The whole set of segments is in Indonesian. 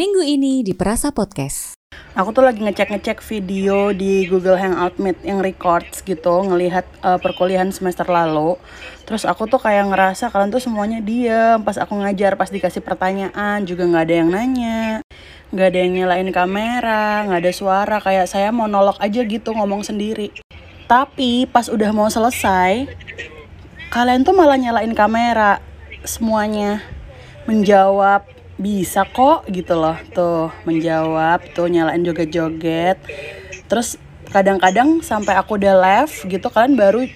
Minggu ini di Perasa Podcast. Aku tuh lagi ngecek-ngecek video di Google Hangout Meet yang records gitu, ngelihat uh, perkuliahan semester lalu. Terus aku tuh kayak ngerasa kalian tuh semuanya diam pas aku ngajar, pas dikasih pertanyaan juga nggak ada yang nanya, nggak ada yang nyalain kamera, nggak ada suara, kayak saya monolog aja gitu ngomong sendiri. Tapi pas udah mau selesai, kalian tuh malah nyalain kamera semuanya, menjawab, bisa kok gitu loh. Tuh menjawab tuh nyalain joget-joget. Terus kadang-kadang sampai aku udah left gitu kalian baru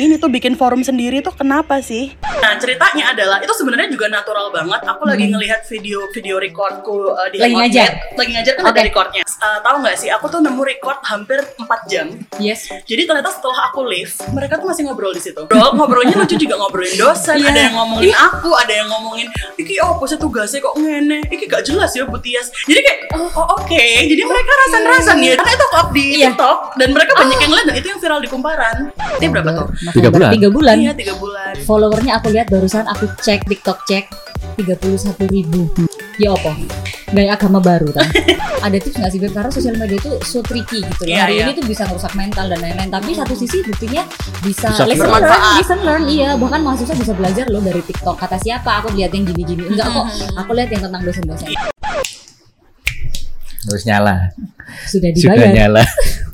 ini tuh bikin forum sendiri tuh kenapa sih? Nah ceritanya adalah itu sebenarnya juga natural banget. Aku hmm. lagi ngelihat video video recordku uh, di lagi ngajar, lagi ngajar kan okay. ada recordnya. Uh, tahu nggak sih? Aku tuh nemu record hampir 4 jam. Yes. Jadi ternyata setelah aku leave, mereka tuh masih ngobrol di situ. Bro, ngobrolnya lucu juga ngobrolin dosen. Yeah. Ada yang ngomongin yeah. aku, ada yang ngomongin iki oh posnya tugasnya kok ngene, iki gak jelas ya Butias. Jadi kayak oh, oh oke. Okay. Jadi mereka rasan-rasan ya. Karena itu up di yeah. TikTok dan mereka oh. banyak yang ngeliat dan itu yang viral di kumparan. Ini berapa tuh? Tiga bulan? tiga bulan. Iya tiga bulan. Followernya aku lihat barusan aku cek tiktok cek tiga puluh satu ribu. Ya apa? Gaya agama baru kan? Ada tips nggak sih Beb? karena sosial media itu so tricky gitu loh. Yeah, hari yeah. ini tuh bisa merusak mental dan lain-lain. Tapi satu sisi buktinya bisa, bisa lesson learn lesson learn iya. Bahkan mahasiswa bisa belajar loh dari tiktok. Kata siapa? Aku lihat yang gini-gini. Enggak kok. Aku lihat yang tentang dosen-dosen. Harus nyala. Sudah dibayar. sudah nyala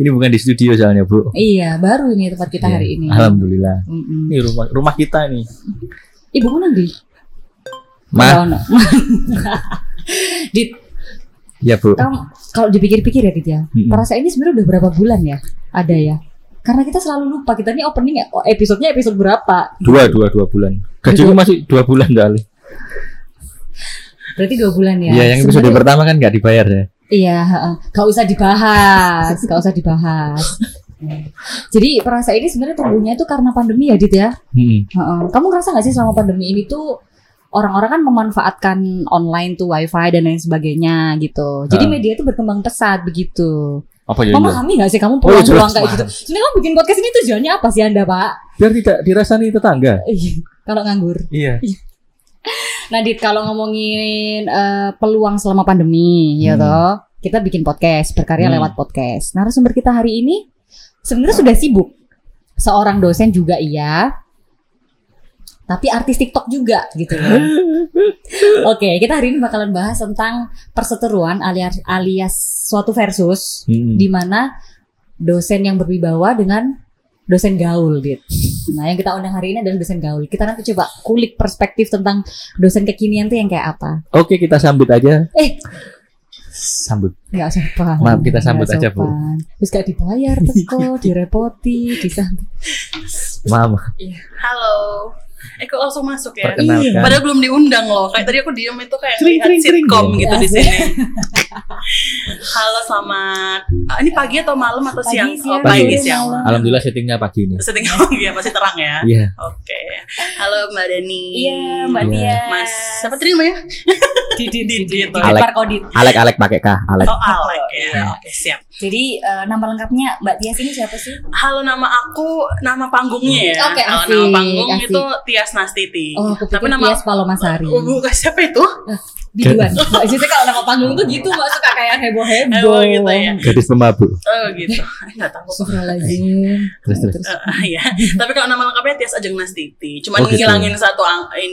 ini bukan di studio soalnya bu. Iya, baru ini tempat kita ya, hari ini. Alhamdulillah. Mm -mm. Ini rumah rumah kita nih. Ibu mana di? Ma. Dit. Ya bu. Kalau dipikir-pikir ya Dit ya, mm -mm. perasa ini sebenarnya udah berapa bulan ya? Ada ya? Karena kita selalu lupa kita ini opening ya, oh, episodenya episode berapa? Dua, dua, dua bulan. Gajiku masih dua bulan kali. Berarti dua bulan ya? Iya, yang episode Sebenernya... pertama kan nggak dibayar ya. Iya, gak usah dibahas, gak usah dibahas. Jadi perasa ini sebenarnya tumbuhnya itu karena pandemi ya, Dit ya. Hmm. Kamu ngerasa gak sih selama pandemi ini tuh orang-orang kan memanfaatkan online tuh wifi dan lain sebagainya gitu. Jadi uh. media itu berkembang pesat begitu. Apa ya? Memahami gak sih kamu peluang-peluang oh, kayak gitu? Sebenarnya kamu bikin podcast ini tujuannya apa sih Anda, Pak? Biar tidak dirasani tetangga. Iya, kalau nganggur. Iya. Iya. Nadit kalau ngomongin uh, peluang selama pandemi, ya hmm. ya toh, kita bikin podcast, berkarya hmm. lewat podcast. Narasumber kita hari ini sebenarnya sudah sibuk. Seorang dosen juga iya, tapi artis TikTok juga gitu ya. Oke, kita hari ini bakalan bahas tentang perseteruan alias alias suatu versus hmm. di mana dosen yang berwibawa dengan dosen gaul gitu. Nah, yang kita undang hari ini adalah dosen gaul. Kita nanti coba kulik perspektif tentang dosen kekinian tuh yang kayak apa. Oke, kita sambut aja. Eh, sambut. Enggak sopan. Maaf, kita sambut aja, Bu. Terus gak dibayar teko, direpoti, disambut. Maaf. Halo. Eh kok langsung masuk ya? Iya. Padahal belum diundang loh. Kayak tadi aku diem itu kayak kering, lihat sitcom kering, gitu di sini. Halo selamat. Ah, ini pagi atau malam atau pagi, siang? siang? Oh, pagi siang. Alhamdulillah settingnya pagi ini. Settingnya pagi ya pasti terang ya. Iya. Oke. Okay. Halo Mbak Dani. Iya Mbak Tia. Iya. Mas siapa tadi namanya? Didi Didi. Alek. Alek Alek pakai K. Alek. Oh Alek ya. Oke siap. Jadi uh, nama lengkapnya Mbak Tias ini siapa sih? Halo nama aku nama panggungnya ya. Oke okay, asik. nama panggung asik. itu Tias Nastiti. Oh, aku Tapi nama Tias Palomasari. Oh, bukan siapa itu? Biduan. Mbak Jadi kalau nama panggung tuh gitu Mbak suka kayak heboh-heboh. gitu ya. Gadis pemabuk. Oh gitu. Enggak tahu. Astagfirullahaladzim. Terus terus. Uh, ya. Tapi kalau nama lengkapnya Tias Ajeng Nastiti. Cuma oh, gitu. ngilangin satu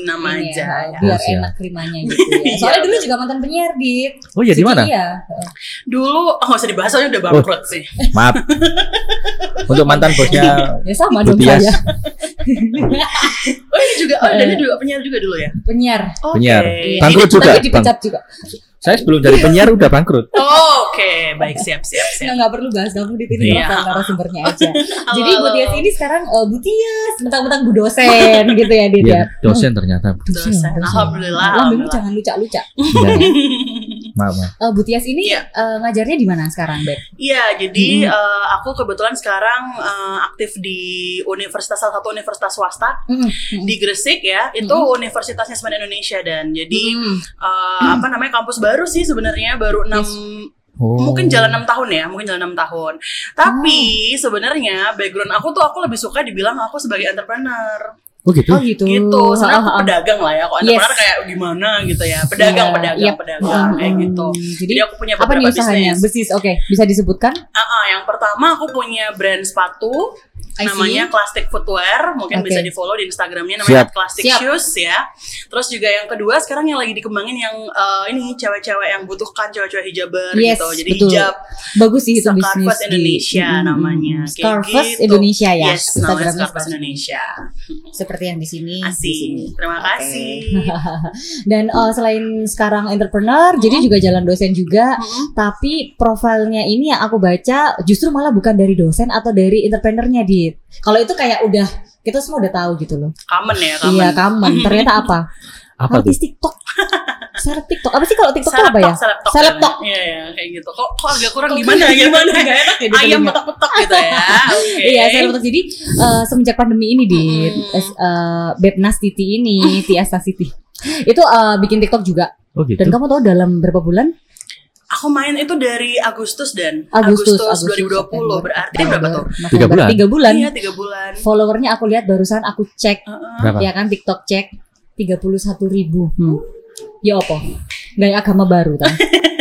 nama Ini aja. Ya, biar oh, enak terimanya gitu ya. Soalnya dulu juga mantan penyiar di. Oh iya di mana? Iya. Dulu oh, usah dibahas soalnya udah bangkrut oh. sih. Maaf. Untuk mantan bosnya. ya sama dong saya. oh ini juga oh Dani juga penyiar juga dulu ya? Penyiar. Okay. Penyiar. Bangkrut juga. Tapi dipecat juga. Saya sebelum jadi penyiar udah bangkrut. Oh, Oke, okay. baik siap siap siap. Nggak, nggak perlu bahas kamu di sini yeah. sumbernya aja. Jadi Bu Tias ini sekarang uh, Bu Tias, mentang-mentang Bu dosen gitu ya dia. Ya, dosen ternyata. Dosen. dosen. Alhamdulillah. Alhamdulillah jangan lucak-lucak. Ya. Maaf, maaf. Uh, Bu Tias ini yeah. uh, ngajarnya di mana sekarang, Beb? Iya, jadi hmm. uh, aku kebetulan sekarang uh, aktif di universitas salah satu universitas swasta hmm. di Gresik ya. Itu hmm. Universitasnya Semen Indonesia dan jadi hmm. uh, apa namanya kampus baru sih sebenarnya baru enam Oh. Mungkin jalan enam tahun ya, mungkin jalan enam tahun. Tapi oh. sebenarnya background aku tuh aku lebih suka dibilang aku sebagai entrepreneur. Oh gitu. Oh gitu. gitu sebenarnya aku pedagang lah ya kok Yes. entrepreneur kayak gimana gitu ya pedagang Iya, pedagang iya. pedagang kayak Hmm, gitu Jadi, jadi aku punya apa nih beberapa usahanya? bisnis Bisnis. Oke, bisa disebutkan? Ah, ah, yang pertama aku punya brand sepatu I see. namanya Classic Footwear mungkin Oke. bisa di follow di Instagramnya namanya Siap. Classic Siap. Shoes ya terus juga yang kedua sekarang yang lagi dikembangin yang eh, ini cewek-cewek yang butuhkan cewek-cewek hijaber Yes, gitu jadi betul. hijab Bagus sih itu di- Indonesia mm, namanya mm. Scarfus gitu. Indonesia ya. yes namanya Instagramnya Scarfus Scarfus. Indonesia Seperti yang di sini. di asik sini. terima kasih Dan eh, selain sekarang entrepreneur, Hmm. jadi juga jalan dosen juga. Mm-mm. Tapi profilnya ini yang aku baca justru malah bukan dari dosen atau dari entrepreneurnya dit. Kalau itu kayak udah kita semua udah tahu gitu loh. common ya common Iya common. Ternyata apa? Apa tuh? Artis TikTok. Seleb TikTok. Apa sih kalau TikTok itu apa ya? Seleb Seleb talk. Iya, iya, kayak gitu. Kok, kok agak kurang gimana, gimana? Gak enak ya di Ayam petak-petak gitu ya. Oke. Iya, saya TikTok. Jadi eh, semenjak pandemi ini di Mm-mm. uh, Bebnas Titi ini, Tiasta City. Itu eh, bikin TikTok juga. Oh gitu. Dan kamu tahu dalam berapa bulan? Aku main itu dari Agustus dan Agustus, Agustus, Agustus, 2020 September, berarti berapa tuh? November, Tiga bulan? Tiga bulan. Iya tiga bulan. Followernya aku lihat barusan aku cek, Heeh. Berapa? ya kan TikTok cek 31 ribu. Hmm. Ya apa? Gaya agama baru kan?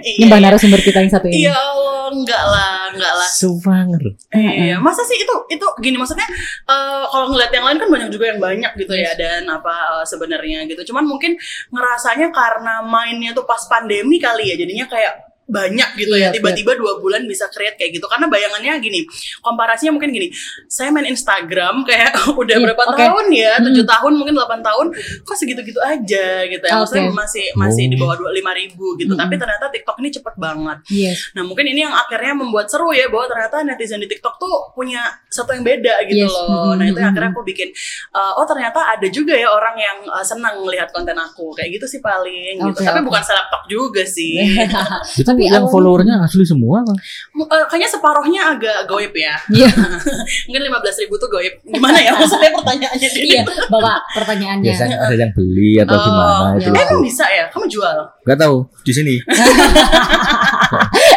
Ini mbak narasumber kita yang satu ini. Iya Allah, enggak lah, enggak lah. Suwanger. Iya, masa sih itu itu gini maksudnya eh, kalau ngeliat yang lain kan banyak juga yang banyak gitu ya dan apa eh, sebenarnya gitu. Cuman mungkin ngerasanya karena mainnya tuh pas pandemi kali ya jadinya kayak banyak gitu Iya, ya tiba-tiba dua bulan bisa create kayak gitu karena bayangannya gini komparasinya mungkin gini saya main Instagram kayak udah Iya, berapa oke. tahun ya Hmm. tujuh tahun mungkin 8 tahun kok segitu-gitu aja gitu ya maksudnya Oke. masih masih di bawah dua lima ribu gitu Mm-mm. tapi ternyata TikTok ini cepet banget Yes. Nah mungkin ini yang akhirnya membuat seru ya bahwa ternyata netizen di TikTok tuh punya satu yang beda gitu Yes. loh. Nah itu yang akhirnya aku bikin. uh, oh ternyata ada juga ya orang yang uh, senang melihat konten aku kayak gitu sih paling. gitu. Oke, Tapi bukan seleb talk juga sih. Itu Tapi yang followernya asli semua kan? Uh, kayaknya separohnya agak goib ya. Iya. Mungkin 15 ribu tuh goib. Gimana ya maksudnya pertanyaannya? Iya, Bapak pertanyaannya. Biasanya ada yang beli atau Oh, gimana itu. iya. Eh, emang bisa ya? Kamu jual? Gak tahu di sini.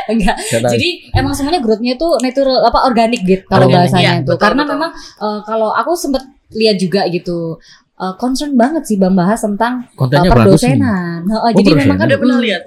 Enggak. Jadi emang semuanya growth-nya tuh natural apa organik gitu kalau Organik, bahasanya iya, tuh. betul, Karena betul. memang eh, kalau aku sempet lihat juga gitu eh, concern banget sih Bang bahas tentang Kontennya nih. perdosenan. Heeh, Oh, jadi memang kan Udah pernah lihat?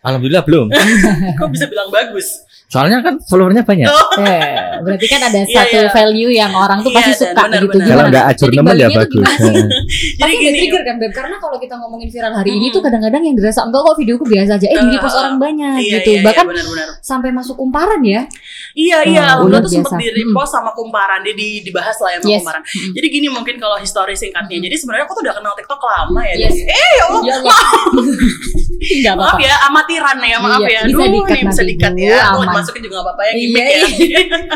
Alhamdulillah belum. Kok bisa bilang bagus? Soalnya kan followernya banyak. Oh, eh, berarti kan ada Iya, satu iya. value yang orang tuh Iya, pasti suka benar, gitu. benar. Kalau nggak Jadi nemen ya bagus. Heeh. Jadi gini. trigger kan Beb Karena kalau kita ngomongin viral hari ini Mm-mm. tuh kadang-kadang yang dirasa enggak kok videoku biasa aja Eh di repost orang banyak Iya, gitu iya, Bahkan iya, benar-benar. sampai masuk kumparan ya Iya iya, Oh, luar tuh sempat di repost sama kumparan, dia di, dibahas lah ya sama Yes. kumparan. Mm. Jadi gini mungkin kalau histori singkatnya, jadi sebenarnya aku tuh udah kenal TikTok lama ya. Yes. Jadi, eh ya Allah, Ya Enggak maaf apa-apa ya, amatiran ya, maaf Iya, ya. bisa Aduh, dikat ya. Masukin juga gak apa-apa ya, Iya, gimmick ya.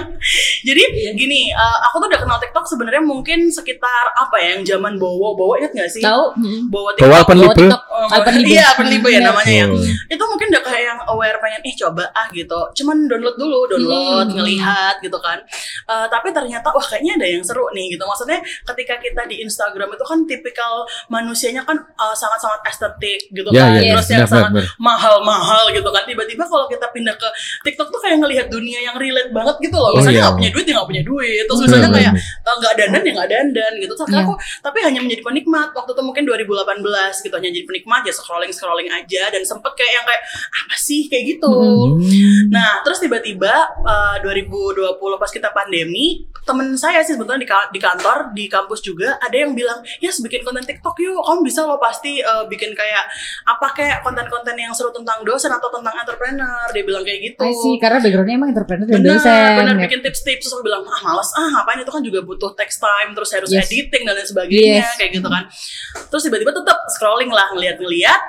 Jadi Iya. gini, eh, aku tuh udah kenal TikTok sebenarnya mungkin sekitar apa ya, yang zaman bowo, bowo inget gak sih? Tahu Mm. Bowo Bawa TikTok. Libe. TikTok Oh, Libe. Iya, Alpen Libe ya Bener. namanya ya. Oh. itu mungkin udah kayak yang aware pengen ih coba ah gitu cuman download dulu download Hmm. ngelihat gitu kan Eh, tapi ternyata wah kayaknya ada yang seru nih gitu maksudnya ketika kita di Instagram itu kan tipikal manusianya kan eh, sangat-sangat estetik gitu Ya, kan ya, terus ya. yang sangat mahal-mahal gitu kan tiba-tiba kalau kita pindah ke TikTok tuh kayak ngelihat dunia yang relate banget gitu loh Oh, misalnya iya. nggak punya duit ya nggak punya duit terus Hmm. misalnya kayak eh, nggak dandan ya nggak dandan gitu terus Iya. aku tapi hanya menjadi penikmat waktu itu mungkin 2018 gitu hanya jadi penikmat ya scrolling scrolling aja dan sempet kayak yang kayak apa sih kayak gitu. Hmm. nah terus tiba-tiba eh, 2020 pas kita pandemi temen saya sih sebetulnya di, ka- di kantor di kampus juga ada yang bilang ya bikin konten TikTok yuk kamu bisa loh pasti eh, bikin kayak apa kayak konten-konten yang seru tentang dosen atau tentang entrepreneur dia bilang kayak gitu I see, karena backgroundnya emang entrepreneur dan bener, dosen bener ya. bikin tips-tips terus aku bilang ah males ah ngapain itu kan juga butuh text time terus harus Yes. editing dan lain sebagainya Yes. kayak gitu kan terus tiba-tiba tetap scrolling lah ngeliat-ngeliat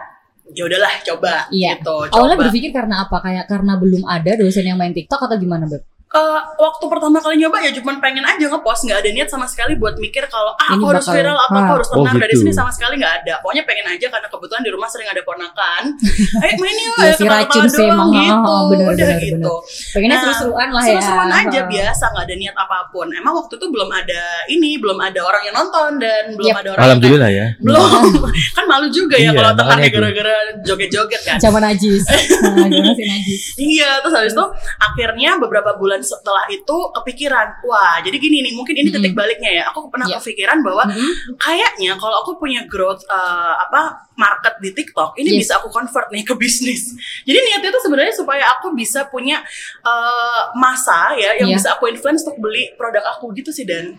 ya udahlah coba Iya. gitu Awalnya coba. berpikir karena apa? Kayak karena belum ada dosen yang main TikTok atau gimana, Beb? Eh, waktu pertama kali nyoba ya cuman pengen aja ngepost nggak ada niat sama sekali buat mikir kalau ah aku harus viral atau aku ah. harus Oh, tenar dari gitu. sini sama sekali nggak ada pokoknya pengen aja karena kebetulan di rumah sering ada ponakan ayo main yuk Iya sih, ketawa-ketawa racun sih doang gitu Oh, bener, udah bener, gitu Pengennya Nah, seru-seruan lah ya. seru-seruan aja Heeh. biasa nggak ada niat apa pun emang waktu itu belum ada ini belum ada orang yang nonton dan belum Yep. ada orang yang Alhamdulillah ya. belum kan malu juga ya Iya, kalau tekannya itu. gara-gara joget-joget kan Zaman najis. Nah, najis. Iya, terus habis itu akhirnya beberapa bulan setelah itu kepikiran, wah jadi gini nih, mungkin ini titik Mm-mm. baliknya ya. Aku pernah Iya. kepikiran bahwa Mm-mm. kayaknya kalau aku punya growth uh, apa market di TikTok ini Yes. bisa aku convert nih ke bisnis. Jadi niatnya itu sebenarnya supaya aku bisa punya uh, masa ya yang Iya. bisa aku influence untuk beli produk aku gitu sih dan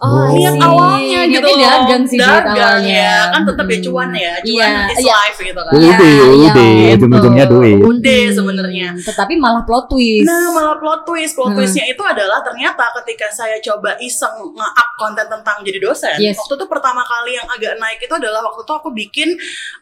Oh. niat I see. awalnya gitu Niatnya loh. dagang sih dagang awalnya. ya kan tetap ya Mm. cuan ya cuan Iya, is iya. life gitu kan. Udah, Iya, iya, udah, betul. ujung-ujungnya duit. Udah sebenarnya. Hmm, Tetapi malah plot twist. Nah malah plot twist, plot Hmm. twistnya itu adalah ternyata ketika saya coba iseng nge-up konten tentang jadi dosen, Yes. waktu itu pertama kali yang agak naik itu adalah waktu itu aku bikin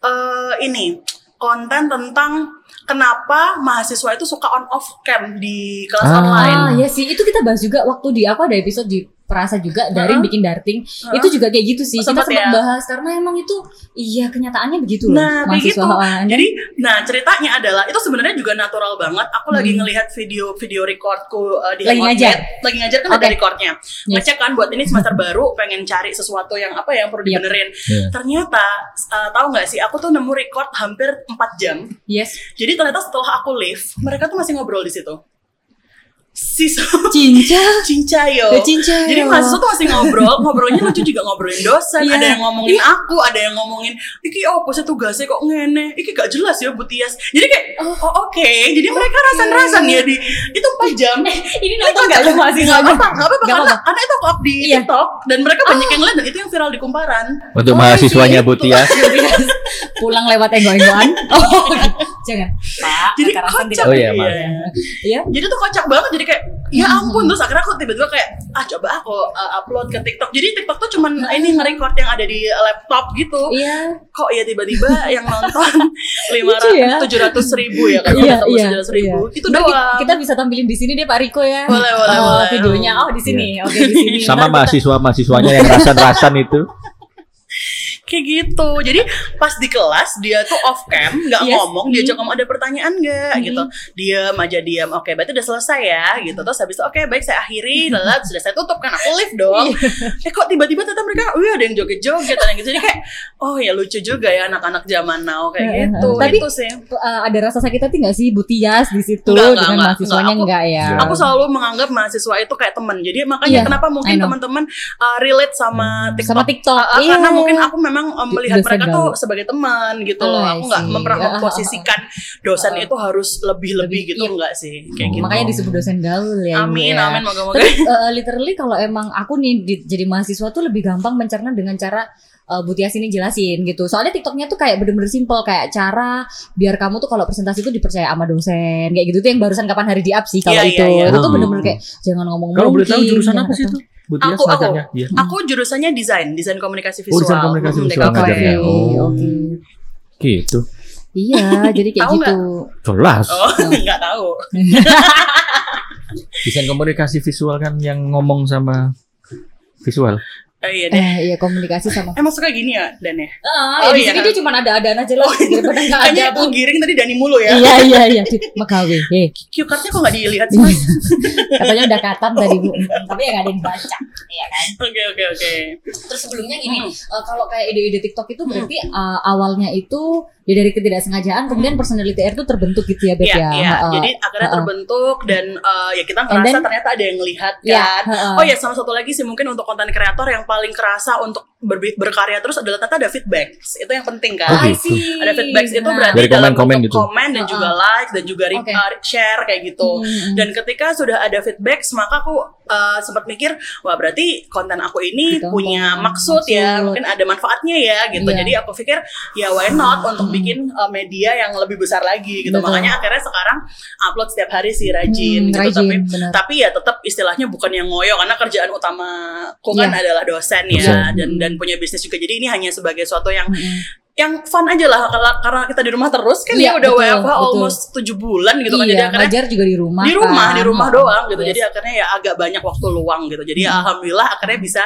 eh, ini konten tentang kenapa mahasiswa itu suka on off cam di kelas Ah. online. Ah, ya sih, itu kita bahas juga waktu di aku ada episode di Perasa juga dari Heeh. bikin darting. Heeh. Itu juga kayak gitu sih. Sempet kita sempat ya? bahas karena emang itu iya kenyataannya begitu loh. Nah, mahasiswa gitu. Jadi, nah ceritanya adalah itu sebenarnya juga natural banget. Aku lagi Hmm. ngelihat video-video recordku uh, di Lagi ngajar? Lagi ngajar kan ada Oke. recordnya. Yes. Ngecek kan buat ini semester baru, pengen cari sesuatu yang apa yang perlu Yep. dibenerin. Iya. Ternyata uh, tahu nggak sih, aku tuh nemu record hampir 4 jam. yes. Jadi ternyata setelah aku live, mereka tuh masih ngobrol di situ. Sis Cinca. Cincayo. Ya, Cinca. Jadi mahasiswa tuh masih ngobrol, ngobrolnya lucu juga ngobrolin dosen, Iya. ada yang ngomongin aku, ada yang ngomongin, iki apa sih tugasnya kok ngene, iki gak jelas ya Bu Tias. Jadi kayak, oh, oke, jadi mereka rasan-rasan ya di itu 4 jam. ini Ini nonton nggak lu mahasiswa? apa-apa, nggak apa-apa, Nggak karena, apa-apa. karena itu aku up di Iya. TikTok dan mereka banyak yang lihat dan itu yang viral di kumparan. Untuk Oh, mahasiswanya gitu. Bu Tias. Pulang lewat enggo-enggoan. Oh, jangan. Pak, Jadi kocak. tidak Oh iya. Iya. Jadi tuh kocak banget jadi kayak ya Hmm. ampun terus akhirnya aku tiba-tiba kayak ah coba aku uh, upload ke TikTok. Jadi TikTok tuh cuman ini nge-record yang ada di laptop gitu. Iya. Kok ya tiba-tiba yang nonton lima ya. tujuh ratus ribu ya kan Iya, iya, ratus ribu iya. itu doang. ki- Kita bisa tampilin di sini deh Pak Riko ya. Boleh, boleh, Oh, boleh. Videonya oh di sini. Oke di sini. Sama Ntar kita- mahasiswa-mahasiswanya yang rasan-rasan itu. Kayak gitu. Jadi pas di kelas dia tuh off cam nggak Yes. ngomong, diajak ngomong ada pertanyaan nggak Hmm. gitu. Diam aja diam. Oke, berarti udah selesai ya gitu. Terus habis itu oke baik saya akhiri, lalu sudah saya tutup kan aku live dong. Iya. eh kok tiba-tiba ternyata mereka, wih ada yang joget-joget, ada yang gitu. Jadi kayak, oh ya lucu juga ya anak-anak zaman now kayak Heeh. gitu. Tapi- itu sih. Eh, ada rasa sakit hati nggak sih Butias di situ Enggak, dengan enggak, mahasiswanya enggak. enggak, ya? Aku selalu menganggap mahasiswa itu kayak teman. Jadi makanya Iya, kenapa mungkin teman-teman uh, relate sama TikTok. Sama TikTok. Uh, uh, Iya. Karena mungkin aku memang uh, melihat Dosen mereka tuh sebagai teman gitu Oh, loh. I Aku nggak pernah Ah, ah, ah, memposisikan dosen itu harus lebih-lebih Lebih, gitu iya. enggak sih? Kayak gitu. Makanya disebut dosen gaul ya. Amin, ya. amin moga-moga. Tapi eh, literally kalau emang aku nih di- jadi mahasiswa tuh lebih gampang mencerna dengan cara eh, Butias ini jelasin gitu. Soalnya TikToknya tuh kayak bener-bener simple kayak cara biar kamu tuh kalau presentasi tuh dipercaya sama dosen kayak gitu tuh yang barusan kapan hari di up sih kalau Iya, itu. iya, iya. Itu tuh Hmm. bener-bener kayak jangan ngomong Kalau boleh tahu jurusan jangan apa sih itu? Bu Tias Aku- aku. Iya. Aku jurusannya desain, desain komunikasi Oh, visual. desain komunikasi visual ngajarnya. Oke, Oh. oke. Gitu. Iya, jadi kayak Tahu gitu. Jelas. Oh, nggak tahu. Desain komunikasi visual kan yang ngomong sama visual. Oh, iya deh. Eh, iya komunikasi sama. Emang suka gini ya, Dan ya? Ah, Oh, di iya sini kan? dia cuma ada-adaan aja lah daripada nggak ada. Kayaknya aku giring tadi Dani mulu ya. Iya iya iya, Makawe. Eh, Cue cardnya kok nggak dilihat sih, Mas? katanya udah katam tadi Bu. Tapi ya nggak ada yang baca. Iya kan? Oke, oke, oke. Terus sebelumnya gini, Hmm. eh, kalau kayak ide-ide TikTok itu berarti eh, awalnya itu ya dari ketidaksengajaan kemudian personality air itu terbentuk gitu ya Beb Iya, ya. iya. Heeh. Jadi akhirnya Heeh. terbentuk dan uh, ya kita And ngerasa then- ternyata ada yang ngelihat Iya, kan. heeh. Oh ya, sama satu lagi sih mungkin untuk konten kreator yang paling kerasa untuk ber- berkarya terus adalah ternyata ada feedback. Itu yang penting kan. Oh, I gitu. Ada feedback itu Nah. berarti Dari dalam komen-komen bentuk gitu. komen dan Heeh. juga like dan juga uh, share kayak gitu. Hmm. Dan ketika sudah ada feedback, maka aku uh, sempat mikir, wah berarti konten aku ini Gitu, punya hmm, maksud, ya, maksud. mungkin ada manfaatnya ya gitu. Iya. Jadi aku pikir ya why not untuk bikin uh, media yang lebih besar lagi gitu. Betul. Makanya akhirnya sekarang upload setiap hari sih rajin Hmm, gitu. rajin, Tapi benar. tapi ya tetap istilahnya bukan yang ngoyo karena kerjaan utamaku kan Iya. adalah dosen ya Dosen. dan dan punya bisnis juga. Jadi ini hanya sebagai suatu yang Mm-mm. Yang fun aja lah karena- kita di rumah terus kan Iya, ya udah betul, WFH betul. almost 7 bulan gitu kan jadi iya, akhirnya ngajar juga di rumah. di rumah kan. di rumah doang gitu Yes. jadi akhirnya ya agak banyak waktu luang gitu jadi Hmm. alhamdulillah akhirnya bisa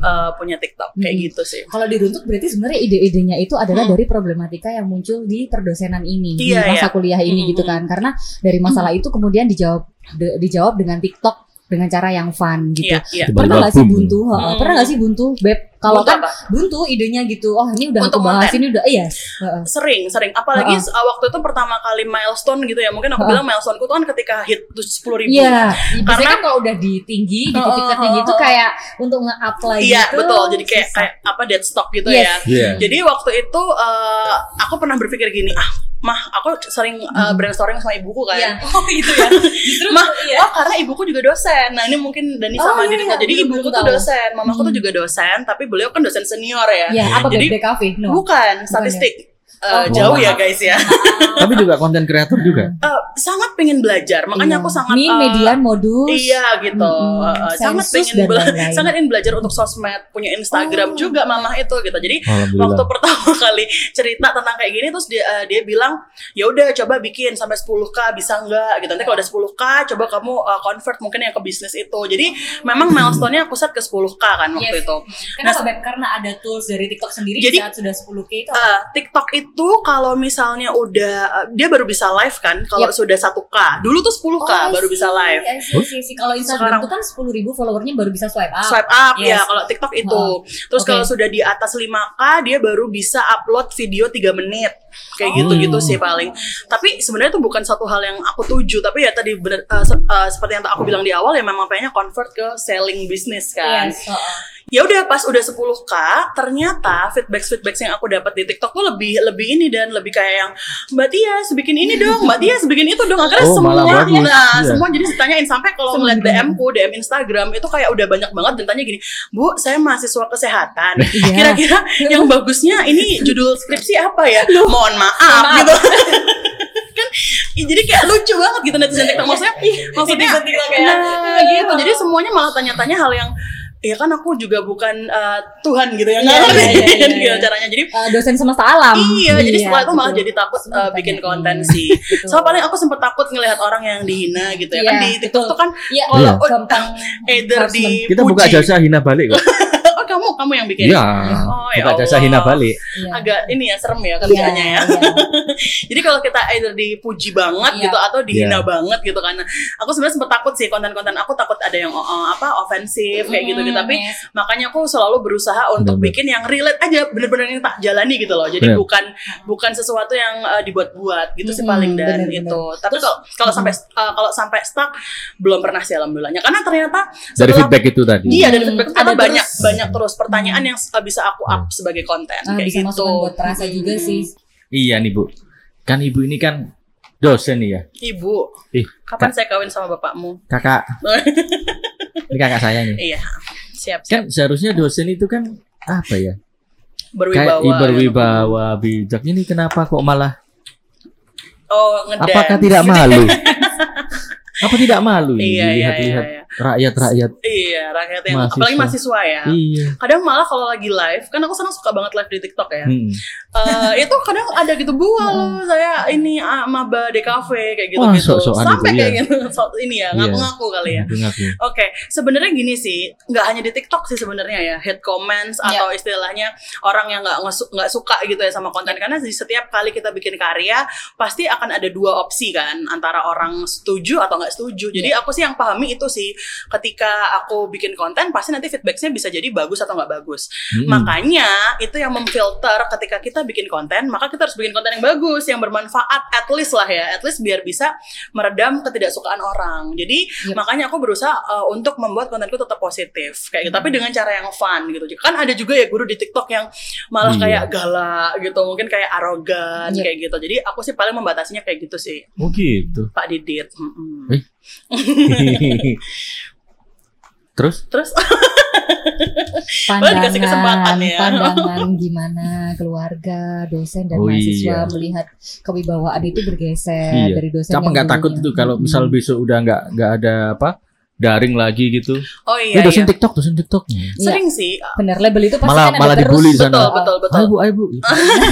uh, punya TikTok kayak Hmm. gitu sih Kalau diruntuk berarti sebenarnya ide-idenya itu adalah Hmm. dari problematika yang muncul di perdosenan ini di Iya, masa iya. kuliah ini Hmm, gitu kan. Karena dari masalah itu kemudian dijawab de- dijawab dengan TikTok dengan cara yang fun gitu. Iya, iya. Tiba-tiba Pernah nggak sih buntu? Heeh, Hmm. Pernah nggak sih buntu, beb? Kalau kan apa? buntu idenya gitu. Oh ini udah Untuk aku bahas konten. ini udah. Iya. Heeh. sering sering apalagi uh, waktu itu pertama kali milestone gitu ya mungkin aku Ha-ha. bilang milestone ku tuh kan ketika hit tuh sepuluh ribu Iya, biasanya Karena- kan kalau udah di tinggi, di titik tertinggi itu kayak untuk nge-up lagi iya gitu, betul jadi kayak susah. kayak apa dead stock gitu Yes. ya Iya. jadi waktu itu uh, aku pernah berpikir gini ah mah aku sering uh, Hmm. brainstorming sama ibuku kan Iya. Oh gitu ya. Justru Mah, iya. oh karena ibuku juga dosen. Nah ini mungkin Dani Oh, sama iya, Didit. iya. Jadi ibuku tuh tahu. dosen, mamaku tuh Hmm. juga dosen. Tapi beliau kan dosen senior ya. Iya, apa Jadi-? No. Bukan statistik. Eh, Oh, jauh ya guys ya. Tapi juga konten kreator juga. Eh, sangat pengen belajar. Makanya Iya. aku sangat Min, eh, median, modus. Iya gitu, Mm-mm. Eh, sangat pengen bela- lain-lain. sangat ingin belajar untuk sosmed, punya Instagram Oh. juga mamah itu gitu. Jadi waktu pertama kali cerita tentang kayak gini terus dia eh, dia bilang ya udah coba bikin sampai 10k bisa nggak gitu. Nanti kalau udah 10k coba kamu eh, convert mungkin yang ke bisnis itu. Jadi memang milestone-nya aku set ke 10k kan waktu Yes. itu. Kenapa, Beb? Karena ada tools dari TikTok sendiri Jadi- di saat sudah 10k itu. Eh, TikTok itu kalau misalnya udah eh, dia baru bisa live kan kalau Yap. sudah 1k. Dulu tuh 10k Oh, baru bisa live. I see, I see, I see. Kalau Instagram Sekarang- itu kan 10 ribu followernya baru bisa swipe up. swipe up Yes. ya kalau TikTok itu. Oh, Terus oke. kalau sudah di atas 5K dia baru bisa upload video 3 menit. Kayak Oh. gitu-gitu sih paling. Tapi sebenarnya itu bukan satu hal yang aku tuju, tapi ya tadi bener se- eh, seperti yang aku bilang di awal ya memang pengennya convert ke selling bisnis kan. Yes. oh. Ya udah pas udah 10K, ternyata feedback-feedback yang aku dapat di TikTok tuh lebih lebih ini dan lebih kayak yang Mbak Tias bikin ini dong, Mbak Tias bikin itu dong. Akhirnya Oh, semua nah, Iya. semua jadi ditanyain sampai kalau ngeliat. DM ku, DM Instagram itu kayak udah banyak banget dan tanya gini, "Bu, saya mahasiswa kesehatan. Iya. Kira-kira yang bagusnya ini judul skripsi apa ya?" Mohon maaf Maaf. gitu. kan ya jadi kayak lucu banget gitu netizen TikTok maksudnya maksudnya Netizen TikTok ya. nah, gitu jadi semuanya malah tanya-tanya hal yang ya kan aku juga bukan eh, Tuhan gitu ya nggak Iya, ngerti iya, iya, iya, gitu iya. caranya jadi Eh, dosen semesta alam. Iya, jadi setelah itu malah jadi takut eh, bikin konten Iya, sih. betul. So paling aku sempet takut ngelihat orang yang dihina gitu ya. kan Iya, di TikTok betul. tuh kan Iya, kalau Iya. gampang either di Kita buka jasa hina balik kok. oh kamu yang bikin. Iya. Oh, ya Buka jasa Allah. hina balik. Iya. Agak ini ya serem ya Iya, kerjanya ya. iya. Jadi kalau kita either dipuji banget Iya. gitu atau dihina Iya. banget gitu kan. Aku sebenarnya sempet takut sih konten-konten aku takut ada yang uh, apa ofensif kayak gitu gitu. Mm, Tapi yes. makanya aku selalu berusaha untuk Bener-bener. bikin yang relate aja bener-bener yang tak jalani gitu loh. Jadi Bener. bukan bukan sesuatu yang uh, dibuat-buat gitu sih Mm, paling dan bener-bener. itu. Tapi kalau kalau sampai uh, kalau sampai stuck belum pernah sih alhamdulillahnya. Karena ternyata Dari setelah feedback itu tadi. Iya dari Hmm, feedback itu ada banyak terus. banyak terus pertanyaan yang uh, bisa aku up sebagai konten Ah, kayak bisa gitu. buat perasa juga Hmm. sih. Iya nih Bu. Kan Ibu ini kan dosen nih ya. Ibu, Ih, kapan saya kawin sama bapakmu? kakak. Ini kakak saya nih. iya, siap siap. Kan seharusnya dosen itu kan apa ya? Berwibawa. Kayak berwibawa bijak. Ini kenapa kok malah Oh, ngedance. apakah tidak malu? Apa tidak malu ini Iya, iya, dilihat-lihat iya, iya. Rakyat-rakyat? Iya, rakyat yang Mahasiswa. apalagi mahasiswa ya. Iya. Kadang malah kalau lagi live, kan aku senang suka banget live di TikTok ya. Hmm. Eh, itu kadang ada gitu bu, halo saya ini ah, maba DKV kayak gitu Wah, gitu. sok-sokan Sampai itu, kayak iya. gitu, sok ini ya Iya. ngaku-ngaku kali ya. Oke, sebenarnya gini sih, nggak hanya di TikTok sih sebenarnya ya, hate comments Iya. atau istilahnya orang yang nggak nggak suka gitu ya sama konten karena di setiap kali kita bikin karya pasti akan ada dua opsi kan antara orang setuju atau nggak setuju. Jadi Iya. aku sih yang pahami itu sih, ketika aku bikin konten pasti nanti feedbacknya bisa jadi bagus atau nggak bagus. Hmm. Makanya itu yang memfilter ketika kita bikin konten, maka kita harus bikin konten yang bagus, yang bermanfaat, at least lah ya, at least biar bisa meredam ketidaksukaan orang. Jadi Yep. makanya aku berusaha uh, untuk membuat kontenku tetap positif, kayak gitu. Tapi dengan cara yang fun gitu. Kan ada juga ya guru di TikTok yang malah Iya. kayak galak gitu, mungkin kayak arogan Yep. kayak gitu. Jadi aku sih paling membatasinya kayak gitu sih, Oh gitu. Pak Didit. Mm-mm. Eh. Terus Terus Pandangan, dikasih kesempatan ya. pandangan gimana keluarga, dosen dan Oh, mahasiswa iya. melihat kewibawaan itu bergeser Iya. dari dosen Siapa nggak takut itu kalau misal Hmm. besok udah nggak nggak ada apa daring lagi gitu? oh iya, dosen iya. TikTok, dosen TikTok. Iya. sering sih. bener label itu pasti Malah- kan ada malah terus. dibully di sana. Betul, betul, betul. Ayo bu, ayo bu.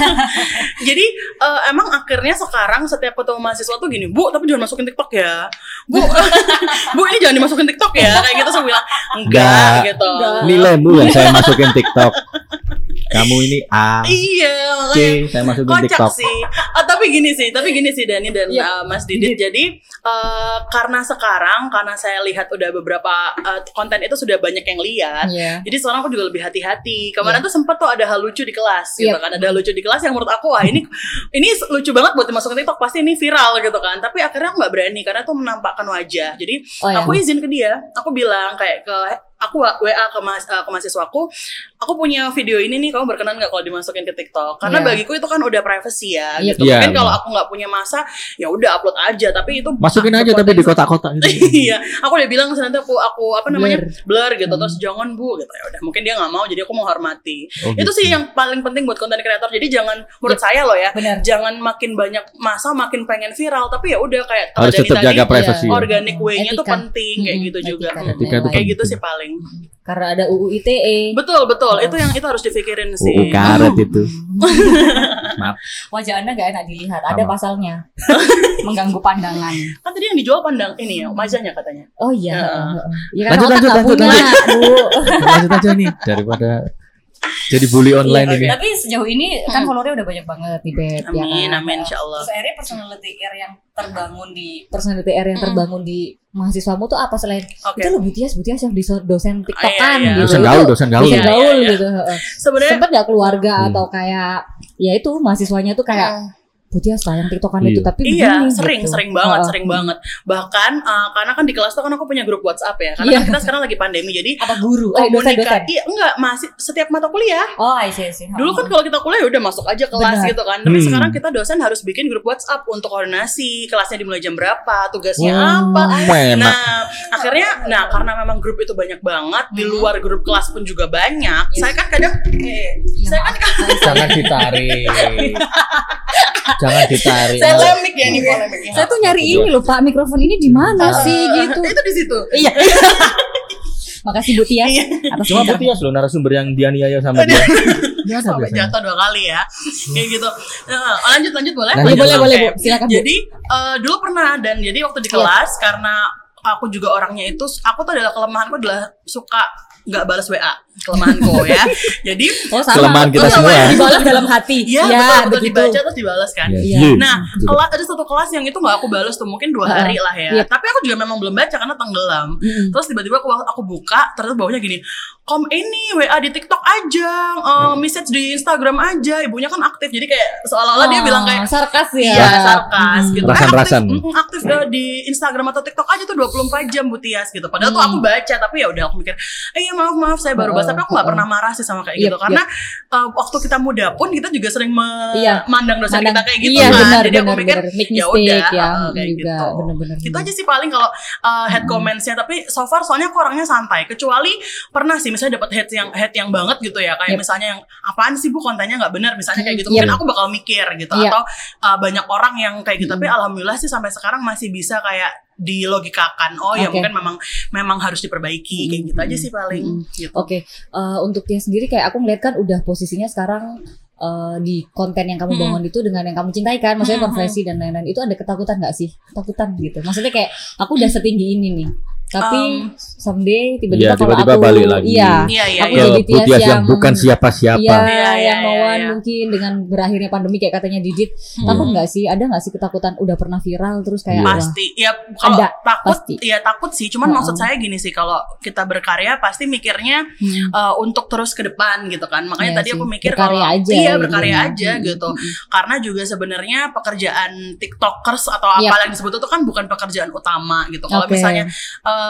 Jadi eh, emang akhirnya sekarang setiap ketemu mahasiswa tuh gini, Bu, tapi jangan masukin TikTok ya. Bu, Bu ini jangan dimasukin TikTok ya. Kayak gitu saya bilang, enggak Enggak. gitu. Enggak. Nilaimu yang saya masukin TikTok. Kamu ini A, Iya, C, saya masukin kocak TikTok. sih. Ah, tapi gini sih, tapi gini sih Dani dan Iya. uh, Mas Didit. Jadi uh, karena sekarang karena saya lihat udah beberapa uh, konten itu sudah banyak yang lihat. Iya. Jadi sekarang aku juga lebih hati-hati. Kemarin tuh sempet tuh ada hal lucu di kelas gitu Iya. kan. Ada hal lucu di kelas yang menurut aku wah ini ini lucu banget buat dimasukin TikTok pasti ini viral gitu kan. Tapi akhirnya aku nggak berani karena tuh menampakkan wajah. Jadi Oh ya. aku izin ke dia. Aku bilang kayak ke aku wa- ke mas eh, ke mahasiswaku, aku punya video ini nih, kamu berkenan nggak kalau dimasukin ke TikTok? Karena Iya. bagiku itu kan udah privacy ya, Iya. gitu. Iya, Mungkin kalau aku nggak punya masa, ya udah upload aja. Tapi itu Masukin aja tapi di kotak-kotak gitu. iya, aku udah bilang nanti aku aku apa namanya blur, gitu. Hmm. Terus jangan bu, gitu ya udah. Mungkin dia nggak mau, jadi aku menghormati. Oh, Itu gitu. sih yang paling penting buat konten kreator. Jadi jangan menurut saya loh ya, Benar. jangan makin banyak masa makin pengen viral. Tapi ya udah kayak harus tetap tadi, jaga privasi. ya. organic way-nya tuh penting kayak Mm-mm, gitu juga. etika Mm, Etika itu kayak gitu sih paling. Karena ada UU ITE. Betul betul, Oh. itu yang itu harus dipikirin UU sih. karet itu. Maaf. Wajah Anda gak enak dilihat. Ada pasalnya. Mengganggu pandangan. Kan tadi yang dijual pandang ini ya, wajahnya katanya. Oh iya. Ya. Ya kan Lanjut, lanjut, nggak lanjut, punya, Bu. Lanjut aja nih daripada jadi bully online Iya, ini. Tapi sejauh ini kan Hmm. followernya udah banyak banget di Beb. ya Amin, kan? amin insyaallah. Terus akhirnya personality R yang terbangun di personality R yang terbangun di mahasiswamu tuh apa selain Oke. itu lo Butias Butias yang di dosen iya, tiktokan iya. gitu. Dosen gaul, dosen gaul. dosen Iya, gaul iya, iya. gitu. heeh. Sebenarnya Sempet gak keluarga Hmm. atau kayak ya itu mahasiswanya tuh kayak Hmm. Butias lah yang tiktokan Iya. itu tapi Iya, begini, sering, gitu. sering banget, Heeh. sering banget. Bahkan uh, karena kan di kelas tuh kan aku punya grup WhatsApp ya. Karena Iya. kan kita sekarang lagi pandemi, jadi Apa guru? Eh, dosen dosen. komunikasi. Iya, enggak, masih setiap mata kuliah. Oh, I see, I see. Dulu kan kalau kita kuliah ya udah masuk aja kelas Benar. gitu kan. Tapi Hmm. sekarang kita dosen harus bikin grup WhatsApp untuk koordinasi, kelasnya dimulai jam berapa, tugasnya Wah, apa. enak. Nah, akhirnya nah karena memang grup itu banyak banget, di Hmm. luar grup kelas pun juga banyak. Yes. Saya kan kadang eh, Iya, saya kan. Jangan ditarik. Jangan ditarik. saya ya nih polemiknya. Saya tuh nyari ini loh Pak, mikrofon ini di mana Eh, sih gitu. Itu di situ. Iya. Makasih Bu Tia Iya. atas Cuma pinter- Butias loh narasumber yang dianiaya sama dia. Dia ada sampai biasanya. jatuh dua kali ya kayak gitu Nah, lanjut lanjut boleh Lanjut, boleh, boleh. Bu. Silakan, Bu. jadi eh, dulu pernah dan jadi waktu di Iya. kelas karena aku juga orangnya itu aku tuh adalah kelemahanku adalah suka nggak balas WA kelemahanku ya jadi Oh, sama. Kelemahan kita Oh, sama. semua. Dibalas dalam hati. Iya Ya, betul betul begitu. dibaca terus dibalas kan Iya. Iya. Iya. Nah, kelas ada satu kelas yang itu nggak aku balas tuh mungkin dua hari lah ya. Iya. Tapi aku juga memang belum baca karena tenggelam. Mm-mm. Terus tiba-tiba aku aku buka, terus bawahnya gini, kom ini WA di TikTok aja, eh, message di Instagram aja. Ibunya kan aktif, jadi kayak seolah-olah dia Oh, bilang kayak sarkas ya. Iya, sarkas Mm. gitu. Rasan-rasan. Eh, aktif, aktif eh, di Instagram atau TikTok aja tuh 24 jam Bu Tias gitu. Padahal tuh Hmm. aku baca tapi ya udah aku mikir, "Eh iya maaf maaf saya baru bahas." Heeh, Tapi aku nggak pernah marah sih sama kayak Yep, gitu karena eh, waktu kita muda pun kita juga sering Iya. memandang dosen Mandang- kita kayak gitu iya, kan. benar, Jadi aku benar, mikir benar. Make ya udah ya, eh, kayak juga. gitu. Benar-benar. Itu aja sih paling kalau uh, head Hmm. comments-nya tapi so far soalnya aku orangnya santai. Kecuali pernah sih misalnya dapat head yang head yang banget gitu ya kayak Yep. misalnya yang apaan sih Bu kontennya nggak benar misalnya kayak gitu. Yep. Mungkin aku bakal mikir gitu Iya. atau uh, banyak orang yang kayak gitu tapi Hmm. alhamdulillah sih sampai sekarang masih bisa kayak dilogikakan. Oh ya Oke. mungkin memang memang harus diperbaiki kayak gitu aja sih paling Hmm. gitu. Oke, eh, untuk dia sendiri kayak aku ngeliat kan udah posisinya sekarang eh, di konten yang kamu bangun itu dengan yang kamu cintai kan, maksudnya Mm-mm. konversi dan lain-lain itu ada ketakutan nggak sih? Ketakutan gitu. Maksudnya kayak aku udah setinggi ini nih, tapi Um, someday tiba-tiba Iya, kalau tiba-tiba aku balik lagi. iya, Iya iya Aku iya. jadi Ke Butias yang, yang- bukan siapa-siapa. Iya, Iya, iya, yang iya, mauan iya. mungkin dengan berakhirnya pandemi kayak katanya Didit. Hmm. Takut nggak sih? Ada nggak sih ketakutan udah pernah viral terus kayak Iya. wah, Pasti. Ya kalau Ada, takut pasti. ya takut sih. Cuman Heeh. maksud saya gini sih kalau kita berkarya pasti mikirnya hmm, uh, untuk terus ke depan gitu kan. Makanya iya tadi sih. aku mikir Berkarya kalau aja iya gitu berkarya ya. aja Hmm, gitu. hmm. Karena juga sebenarnya pekerjaan TikTokers atau Yap. apa yang disebut itu kan bukan pekerjaan utama gitu. Kalau misalnya uh,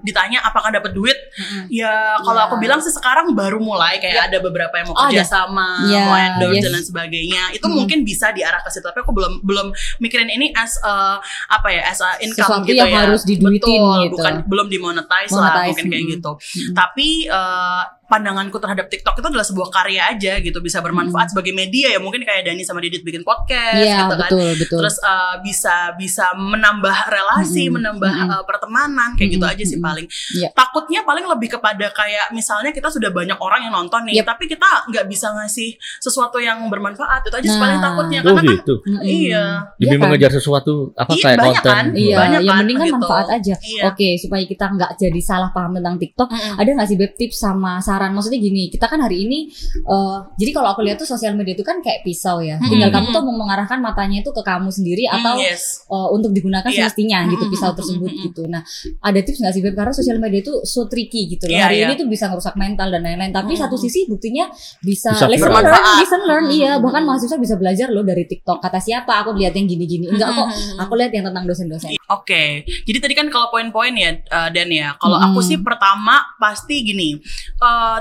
ditanya apakah dapat duit, Hmm. ya kalau Iya. aku bilang sih sekarang baru mulai kayak ada beberapa yang mau Oh, kerja sama, Iya, mau endorse yes. dan lain sebagainya. Itu Hmm. mungkin bisa diarah ke situ. Tapi aku belum belum mikirin ini as a, apa ya as a income Sesuatu gitu yang ya. harus diduitin Betul, gitu. bukan belum dimonetize lah Monetize, mungkin kayak hmm. gitu. Hmm. Tapi eh, pandanganku terhadap TikTok itu adalah sebuah karya aja gitu, bisa bermanfaat sebagai media ya mungkin kayak Dani sama Didit bikin podcast Hmm. Iya, gitu kan. betul, betul. Terus eh, bisa bisa menambah relasi, Mm-mm, menambah mm-mm. eh, pertemanan kayak gitu Mm-mm, aja sih mm-mm. paling. Iya. Takutnya paling lebih kepada kayak misalnya kita sudah banyak orang yang nonton nih, Yep. tapi kita nggak bisa ngasih sesuatu yang bermanfaat. Itu aja Nah. paling takutnya Oh karena kan gitu. Mm-mm. iya. Demi Iya kan? mengejar sesuatu apa Iya, kayak banyak konten. kan? Iya, Banyak yang kan, mending kan gitu. manfaat aja. Iya. Oke, supaya kita nggak jadi salah paham tentang TikTok, ada nggak sih beb tips sama penasaran. Maksudnya gini, kita kan hari ini, eh, jadi kalau aku lihat tuh sosial media itu kan kayak pisau ya. Mm-mm. Tinggal kamu tuh mau mengarahkan matanya itu ke kamu sendiri Mm, atau yes. eh, untuk digunakan Iya. semestinya gitu pisau tersebut mm-mm. gitu. Nah, ada tips nggak sih Beb? Karena sosial media itu so tricky gitu loh. Iya, hari iya. ini tuh bisa ngerusak mental dan lain-lain. Tapi Mm-mm. satu sisi buktinya bisa, Bisa lesson learn, lesson learn. Mm-mm. Iya, bahkan mahasiswa bisa belajar loh dari TikTok. Kata siapa? Aku lihat yang gini-gini. Enggak kok. Aku lihat yang tentang dosen-dosen. Oke, jadi tadi kan kalau poin-poin ya uh, Dan ya, kalau Hmm. aku sih pertama pasti gini, uh,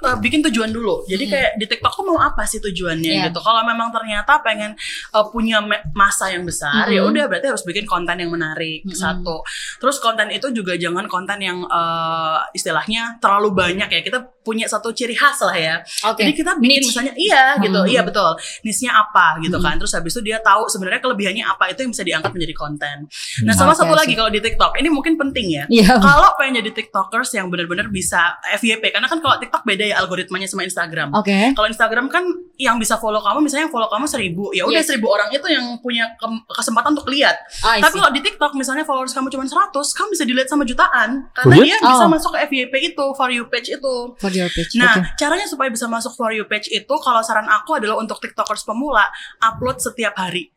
uh, bikin tujuan dulu. Jadi kayak di TikTok tuh mau apa sih tujuannya Iya. gitu. Kalau memang ternyata pengen uh, punya masa yang besar, Hmm. ya udah berarti harus bikin konten yang menarik Hmm. satu. Terus konten itu juga jangan konten yang uh, istilahnya terlalu banyak ya. Kita punya satu ciri khas lah ya. Oke. Jadi kita bikin Niche. misalnya iya gitu, Hmm. iya betul. Niche-nya apa gitu Hmm. kan. Terus habis itu dia tahu sebenarnya kelebihannya apa itu yang bisa diangkat menjadi konten. Nah, Hmm. sama Oke, satu lagi kalau di TikTok, ini mungkin penting ya. Iya. Kalau pengen jadi TikTokers yang benar-benar bisa FYP karena kan kalau TikTok beda ya algoritmanya sama Instagram. Oke. Kalau Instagram kan yang bisa follow kamu misalnya yang follow kamu seribu, ya udah Yes. seribu orang itu yang punya ke- kesempatan untuk lihat. Ah, Tapi kalau di TikTok misalnya followers kamu cuma 100, kamu bisa dilihat sama jutaan karena iya? dia bisa Oh. masuk ke FYP itu, for you page itu. For your page. Nah, Oke. caranya supaya bisa masuk for you page itu kalau saran aku adalah untuk TikTokers pemula upload setiap hari.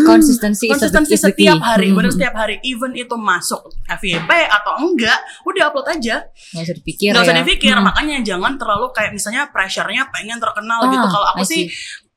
Konsistensi, Konsistensi is the key. setiap hari, Hmm. bener setiap hari. Even itu masuk FYP atau enggak, udah upload aja. Nggak usah dipikir Nggak usah ya. dipikir. Hmm. Makanya jangan terlalu kayak misalnya pressure-nya pengen terkenal Ah, gitu. Kalau aku I sih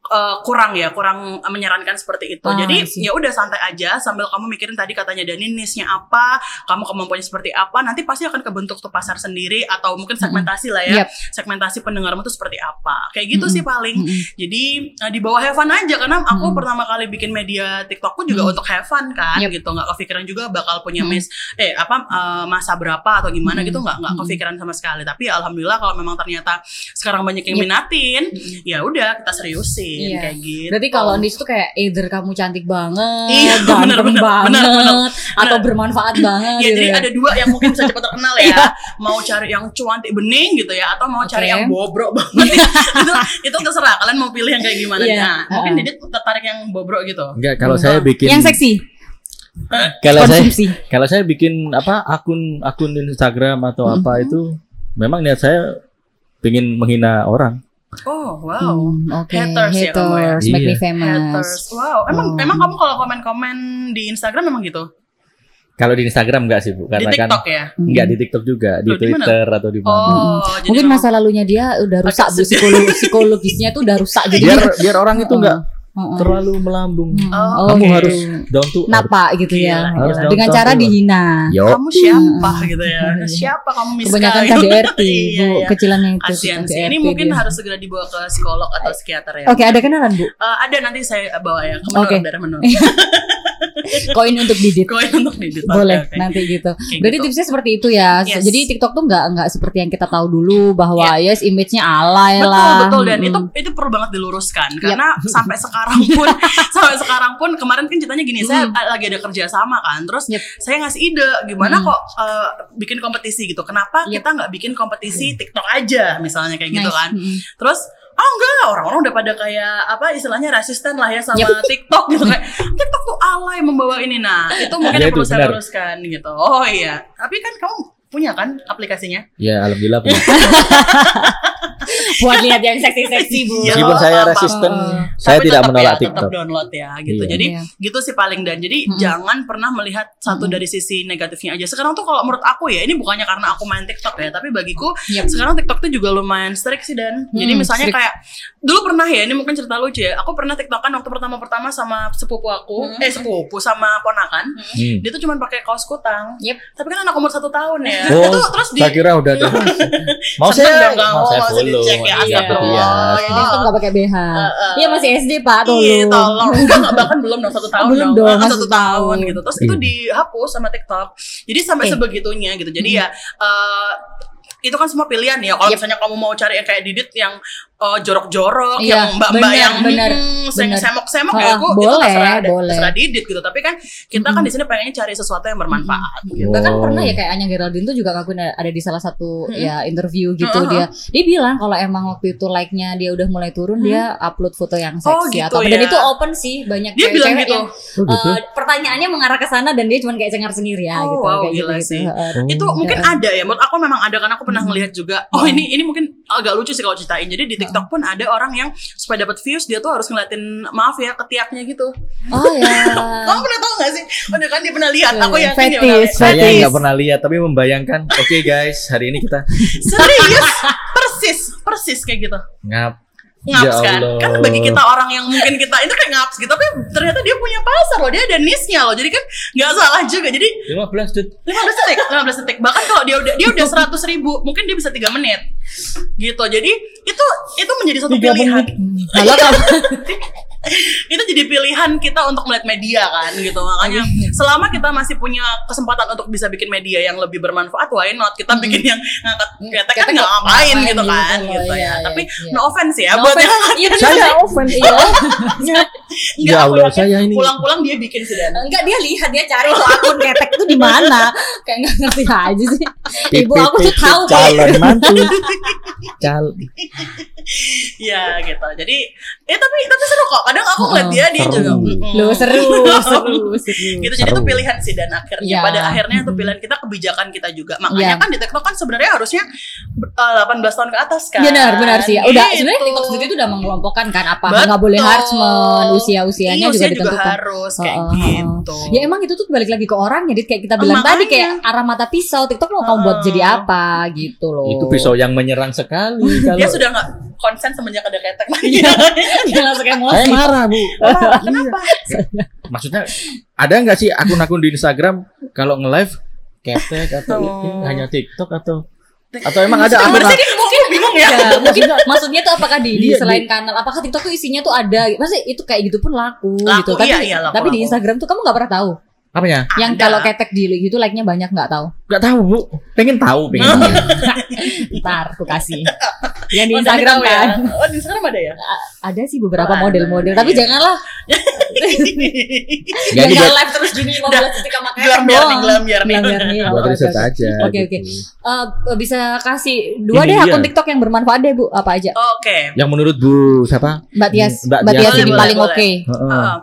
uh, kurang ya, kurang menyarankan seperti itu. Ah, Jadi ya udah santai aja sambil kamu mikirin tadi katanya Dani niche-nya apa, kamu kemampuannya seperti apa, nanti pasti akan kebentuk tuh pasar sendiri atau mungkin segmentasi lah ya. Yep. Segmentasi pendengarmu tuh seperti apa. Kayak gitu Mm-mm. sih paling. Mm-mm. Jadi uh, di bawah have fun aja karena aku pertama kali bikin media TikTokku juga Mm. untuk have fun kan Yep. gitu nggak kepikiran juga bakal punya Mm. mes eh apa uh, masa berapa atau gimana Mm. gitu nggak nggak kepikiran sama sekali tapi alhamdulillah kalau memang ternyata sekarang banyak yang Yep. minatin Mm-mm. ya udah kita seriusin Iya. kayak gitu Berarti kalau niche tuh kayak either kamu cantik banget, Iya, ganteng bener, bener, banget, bener, bener, atau bener. bermanfaat banget Ya, gitu jadi ya. ada dua yang mungkin bisa cepat terkenal ya. mau cari yang cuantik bening gitu ya, atau mau cari Oke. yang bobrok banget. ya. itu itu terserah. Kalian mau pilih yang kayak gimana? Iya. Nah, mungkin Uh-uh. Didit tertarik yang bobrok gitu. Enggak, kalau Hmm. saya bikin Yang seksi, kalau saya kalau saya bikin apa akun akun Instagram atau apa Mhm. itu memang niat saya ingin menghina orang. Oh, wow. Hmm, Oke, Haters ya kamu ya? haters, make me famous. Haters. Wow, emang Oh. emang kamu kalau komen-komen di Instagram memang gitu? Kalau di Instagram enggak sih, Bu, di karena kan TikTok ya? Hmm. enggak di TikTok juga, di Loh, di? Twitter atau di mana. Oh, jadi Mungkin masa lalunya dia udah rusak bu psikologisnya tuh udah rusak jadi Biar biar orang itu enggak Terlalu melambung. Oh, Kamu oke. harus down to earth. napa gitu ya. Gila, Harus down Dengan cara earth. dihina. Yo. kamu siapa Hmm. gitu ya? Iya. Siapa kamu Miska? Kebanyakan gitu. KDRT, Iya, Bu, iya. kecilannya itu. Sih. Ini mungkin dia. harus segera dibawa ke psikolog atau psikiater ya. Oke, ada kenalan, Bu? Eh, ada nanti saya bawa ya. Menurut Oke. darah menurut. Koin untuk didit. Koin untuk didit. Boleh oke. nanti gitu. Kayak Berarti gitu. tipsnya seperti itu ya. Yes. Jadi TikTok tuh nggak nggak seperti yang kita tahu dulu bahwa yes image-nya alay Betul lah. betul dan Mm. itu itu perlu banget diluruskan karena sampai sekarang pun sampai sekarang pun kemarin kan ceritanya gini saya Mm. lagi ada kerja sama kan terus Yep. saya ngasih ide gimana Mm. kok eh, bikin kompetisi gitu kenapa Yep. kita nggak bikin kompetisi TikTok aja misalnya kayak gitu Nice. kan Mm-mm. terus oh enggak orang-orang udah pada kayak apa istilahnya resisten lah ya sama Yep. TikTok gitu. Kayak TikTok tuh alay membawa ini. Nah itu mungkin Iya, yang perlu saya luruskan gitu. Oh iya. Tapi kan kamu punya kan aplikasinya? Ya alhamdulillah punya. Buat lihat yang seksi-seksi, Bu. Iya. Meskipun saya apa-apa. resisten, Oh. saya Tapi tidak tetap menolak ya, TikTok. Tetap download ya gitu. Iya. Jadi Iya. gitu sih paling dan jadi Mm-mm. jangan pernah melihat satu Mm-mm. dari sisi negatifnya aja. Sekarang tuh kalau menurut aku ya ini bukannya karena aku main TikTok ya, tapi bagiku Yep. sekarang TikTok tuh juga lumayan strict sih dan. Jadi Hmm, misalnya strict. kayak dulu pernah ya, ini mungkin cerita lucu ya. Aku pernah TikTokan waktu pertama-pertama sama sepupu aku, Hmm. eh sepupu sama ponakan. Hmm. Dia tuh cuma pakai kaos kutang. Yep. Tapi kan anak umur satu tahun ya. Oh, itu terus di Saya kira udah. Mau saya, dong kamu, mau saya mau saya follow. Dicek ya, Iya, astagfirullah. iya. Jadi itu nggak pakai BH. Iya masih SD Pak tolong. Iya tolong. Enggak, bahkan belum dong satu tahun belum dong, satu tahun gitu. Terus itu dihapus sama TikTok. Jadi sampai sebegitunya gitu. Jadi ya eh, itu kan semua pilihan ya. Kalau misalnya kamu mau cari yang kayak Didit yang eh, jorok-jorok Iya, yang mbak-mbak yang benar, hmm, semok-semok Ah, ya aku itu boleh, terserah, boleh. terserah Didit gitu tapi kan kita kan Mm-mm. di sini pengennya cari sesuatu yang bermanfaat gitu. Bahkan Oh. pernah ya kayak Anya Geraldine tuh juga ngakuin ada di salah satu Hmm. ya interview gitu Hmm. dia dia bilang kalau emang waktu itu like-nya dia udah mulai turun Hmm. dia upload foto yang Oh, seksi gitu atau apa. dan ya. itu open sih banyak dia bilang gitu yang Oh gitu. eh, per- pertanyaannya mengarah ke sana dan dia cuma kayak cengar cengir ya Oh, gitu wow, kayak gila gitu, sih. Heeh. itu Oh. mungkin ada ya menurut aku memang ada karena aku pernah ngelihat juga oh ini ini mungkin agak lucu sih kalau ceritain jadi di TikTok pun ada orang yang supaya dapat views dia tuh harus ngeliatin maaf ya ketiaknya gitu oh ya kamu pernah tahu gak sih udah kan dia pernah lihat aku Iya, dia pernah fetish, lihat. Saya Fetis. nggak pernah lihat tapi membayangkan. Oke guys, hari ini kita serius persis persis kayak gitu ngap. ngaps Ya kan kan bagi kita orang yang mungkin kita itu kayak ngaps gitu tapi ternyata dia punya pasar loh dia ada niche-nya loh. Jadi kan nggak salah juga. Jadi 15 detik. 15 detik 15 detik bahkan kalau dia udah dia udah 100 ribu mungkin dia bisa tiga menit. Gitu. Jadi itu itu menjadi satu pilihan. kamu itu jadi pilihan kita untuk melihat media kan gitu makanya selama kita masih punya kesempatan untuk bisa bikin media yang lebih bermanfaat why not kita bikin yang ngangkat ketek kan nggak ngapain ngapain gitu kan gitu, gitu ya iya, tapi iya. no offense ya No buat offense. yang Iya, bener Saya offense. Iya. Enggak, Ya aku Allah, saya ini. pulang-pulang dia bikin sih Dan Enggak dia lihat dia cari tuh akun ketek itu di mana. Kayak nggak ngerti aja sih. Ibu aku tuh tahu calon mantu. Cal. ya gitu jadi ya tapi tapi seru kok kadang aku ngeliat dia dia seru. juga. Loh seru, seru, seru. gitu jadi itu Seru. pilihan sih dan akhirnya Iya. pada akhirnya itu pilihan kita kebijakan kita juga makanya Iya. kan di TikTok kan sebenarnya harusnya uh, 18 tahun ke atas kan Benar, benar sih. Udah Gitu. sebenarnya TikTok sendiri itu udah mengelompokkan kan apa nggak boleh harassment, usia-usianya Iya, juga usia ditentukan. harus kayak Oh, oh, oh. gitu Ya emang itu tuh balik lagi ke orang jadi kayak kita bilang tadi kayak arah mata pisau TikTok mau kamu buat jadi apa gitu loh. Itu pisau yang menyerang sekali kalau dia sudah nggak konsen semenjak ada ketek. Iya. Dia langsung emosi. saya marah bu. Kenapa? Maksudnya ada nggak sih akun-akun di Instagram kalau nge-live ketek atau Oh. hanya TikTok atau atau emang ada akun mungkin bingung ya. Ya, mungkin maksudnya tuh apakah di, di Iya, selain kanal apakah TikTok tuh isinya tuh ada? Maksudnya itu kayak gitu pun laku, Laku, gitu tapi iya, iya, laku, tapi di laku. Instagram tuh kamu nggak pernah tahu? Apanya? Yang Ada. kalau ketek di gitu like-nya banyak nggak tahu? Nggak tahu bu. Pengen tahu pengen ntar aku kasih yang di Oh, Instagram ya? kan oh di Instagram ada ya ada sih beberapa Oh, model-model tapi iya. janganlah ini jangan live terus gini 15 detik sama ketek gelam biar nih doang gelam biar nih Gelam nih. buat Oke, riset oke. aja Oke, oke. gitu. Eh, bisa kasih dua Ini deh dia. akun TikTok yang bermanfaat deh bu apa aja oke yang menurut bu siapa Mbak Tias Mbak Tias ini paling oke Heeh. Uh,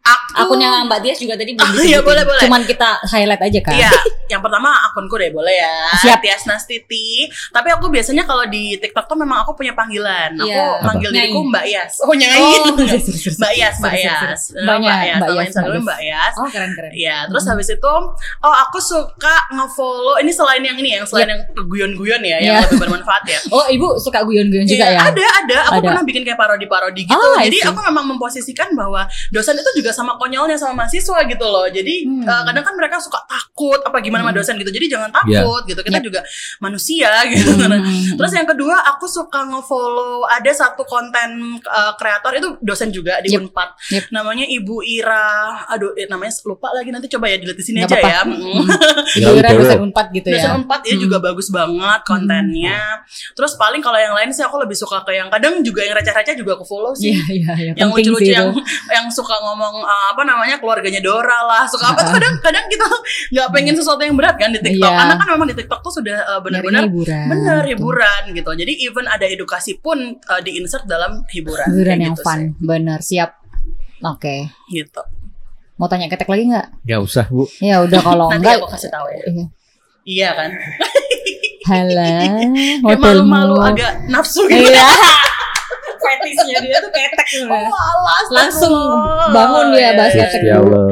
aku akunnya Mbak Tias juga tadi belum Oh, iya, boleh, boleh. Cuman kita highlight aja kan. Iya, yang pertama akunku deh boleh ya. Siap. Tias Nastiti. Tapi aku biasanya kalau di TikTok tuh memang aku punya panggilan. Aku Iya. manggil diriku Nyai. Mbak Yas. Oh nyai. Oh, Mbak Yas, Mbak Yas. Mbak Yas, Mbak Yas, Mbak Yas. Oh keren keren. Iya, terus habis itu oh aku suka nge-follow ini selain yang ini yang selain yang guyon-guyon ya, yang Iya. lebih bermanfaat ya. Oh ibu suka guyon-guyon juga Iya, ya? Ada, ada. Aku pernah bikin kayak parodi-parodi gitu. Ah, Jadi aku memang memposisikan bahwa dosen itu juga sama konyolnya sama mahasiswa gitu loh. Jadi Hmm. eh, kadang kan mereka suka takut apa gimana sama Hmm. dosen gitu. Jadi jangan takut gitu. Kita Yep. juga manusia gitu. Hmm. Terus yang kedua, aku suka nge-follow ada satu konten eh, kreator itu dosen juga di Yep. Unpad. Yep. Namanya Ibu Ira. Aduh, eh, namanya lupa lagi nanti coba ya dilihat di sini aja ya. Mm. Ibu Ira dosen unpad gitu ya. Dosen Unpad ya Hmm. juga bagus banget kontennya. Terus paling kalau yang lain sih aku lebih suka ke yang kadang juga yang receh-receh juga aku follow sih. Iya iya iya. yang lucu-lucu yang itu. yang suka ngomong uh, apa namanya keluarganya Dora lah suka apa tuh kadang kadang kita nggak pengen sesuatu yang berat kan di TikTok Iya. karena kan memang di TikTok tuh sudah uh, benar-benar hiburan. bener Gitu. hiburan gitu jadi even ada edukasi pun uh, di insert dalam hiburan Hiburan yang gitu fun. sih. Bener siap. Oke. gitu Mau tanya ketek lagi nggak? nggak usah bu Ya udah kalau nanti enggak. aku kasih tahu ya Iya. iya kan Halo. hotelmu. malu-malu agak nafsu gitu Iya. Fetisnya dia tuh ketek Oh, sebenarnya. alas, Langsung astagfirullah. bangun dia bahas Iya, ketek iya. ya Allah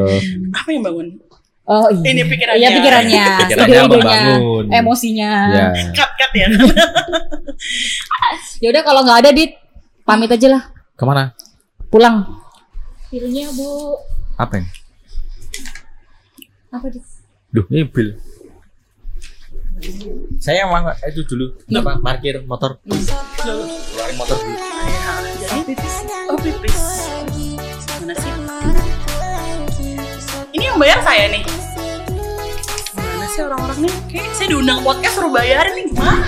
apa yang bangun Oh iya. Ini pikirannya. Iya pikirannya. Pikirannya Ide-idenya. membangun. Emosinya. ya cut cut ya Ya udah kalau nggak ada dit pamit aja lah. ke mana Pulang. Pilnya bu. apa ini Apa dit? Duh, ini bil. Saya emang itu dulu apa parkir motor. Keluarin motor dulu. Jadi oh pipis. mana sih? ini yang bayar saya nih. Mana sih orang-orang nih kayak saya diundang podcast suruh bayarin nih. Gimana.